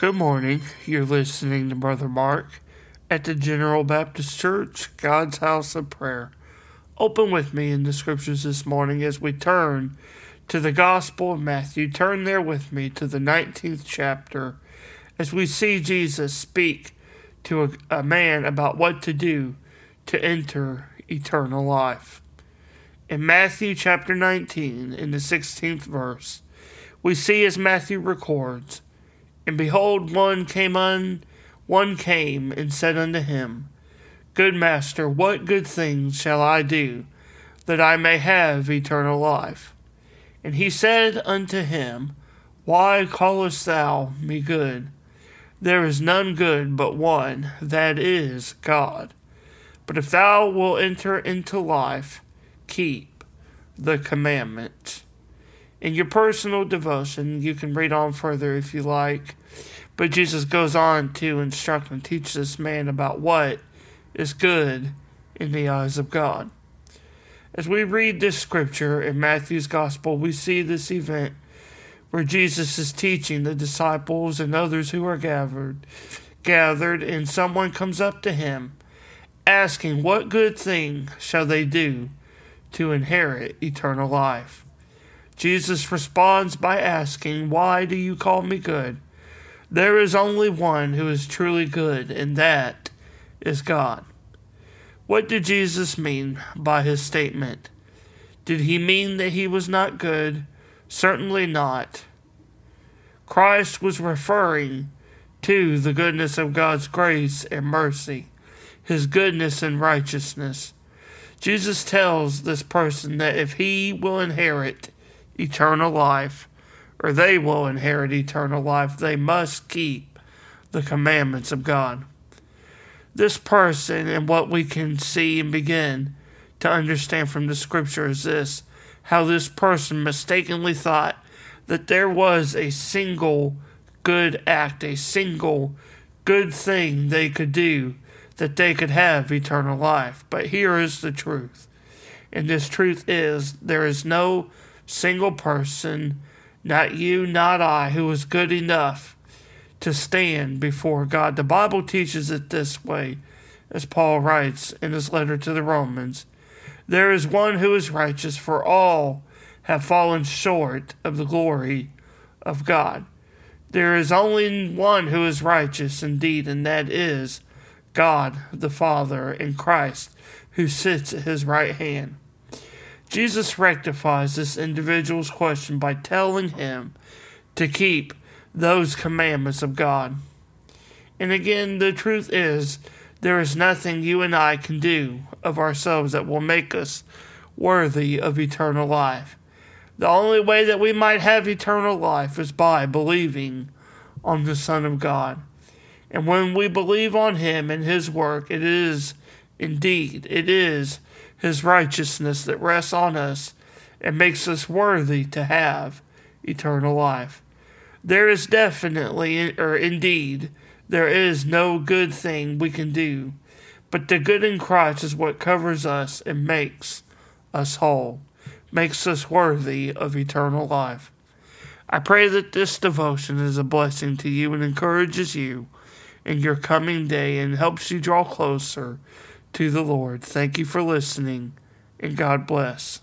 Good morning. You're listening to Brother Mark at the General Baptist Church, God's House of Prayer. Open with me in the scriptures this morning as we turn to the Gospel of Matthew. Turn there with me to the 19th chapter as we see Jesus speak to a, a man about what to do to enter eternal life. In Matthew chapter 19, in the 16th verse, we see as Matthew records, And behold, one came on, one came and said unto him, Good master, what good things shall I do, that I may have eternal life? And he said unto him, Why callest thou me good? There is none good but one, that is God. But if thou wilt enter into life, keep the commandments. In your personal devotion, you can read on further if you like, but Jesus goes on to instruct and teach this man about what is good in the eyes of God. As we read this scripture in Matthew's Gospel, we see this event where Jesus is teaching the disciples and others who are gathered, gathered, and someone comes up to him, asking, "What good thing shall they do to inherit eternal life?" Jesus responds by asking, "Why do you call me good? There is only one who is truly good, and that is God." What did Jesus mean by his statement? Did he mean that he was not good? Certainly not. Christ was referring to the goodness of God's grace and mercy, his goodness and righteousness. Jesus tells this person that if he will inherit eternal life, or they will inherit eternal life, they must keep the commandments of God. This person, and what we can see and begin to understand from the scripture, is this how this person mistakenly thought that there was a single good act, a single good thing they could do that they could have eternal life. But here is the truth. And this truth is there is no single person, not you, not I, who is good enough to stand before God. The Bible teaches it this way, as Paul writes in his letter to the Romans There is one who is righteous, for all have fallen short of the glory of God. There is only one who is righteous indeed, and that is God the Father in Christ, who sits at his right hand. Jesus rectifies this individual's question by telling him to keep those commandments of God. And again, the truth is, there is nothing you and I can do of ourselves that will make us worthy of eternal life. The only way that we might have eternal life is by believing on the Son of God. And when we believe on Him and His work, it is indeed, it is His righteousness that rests on us and makes us worthy to have eternal life. There is definitely, or indeed, there is no good thing we can do, but the good in Christ is what covers us and makes us whole makes us worthy of eternal life. I pray that this devotion is a blessing to you and encourages you in your coming day and helps you draw closer to the Lord. Thank you for listening, and God bless.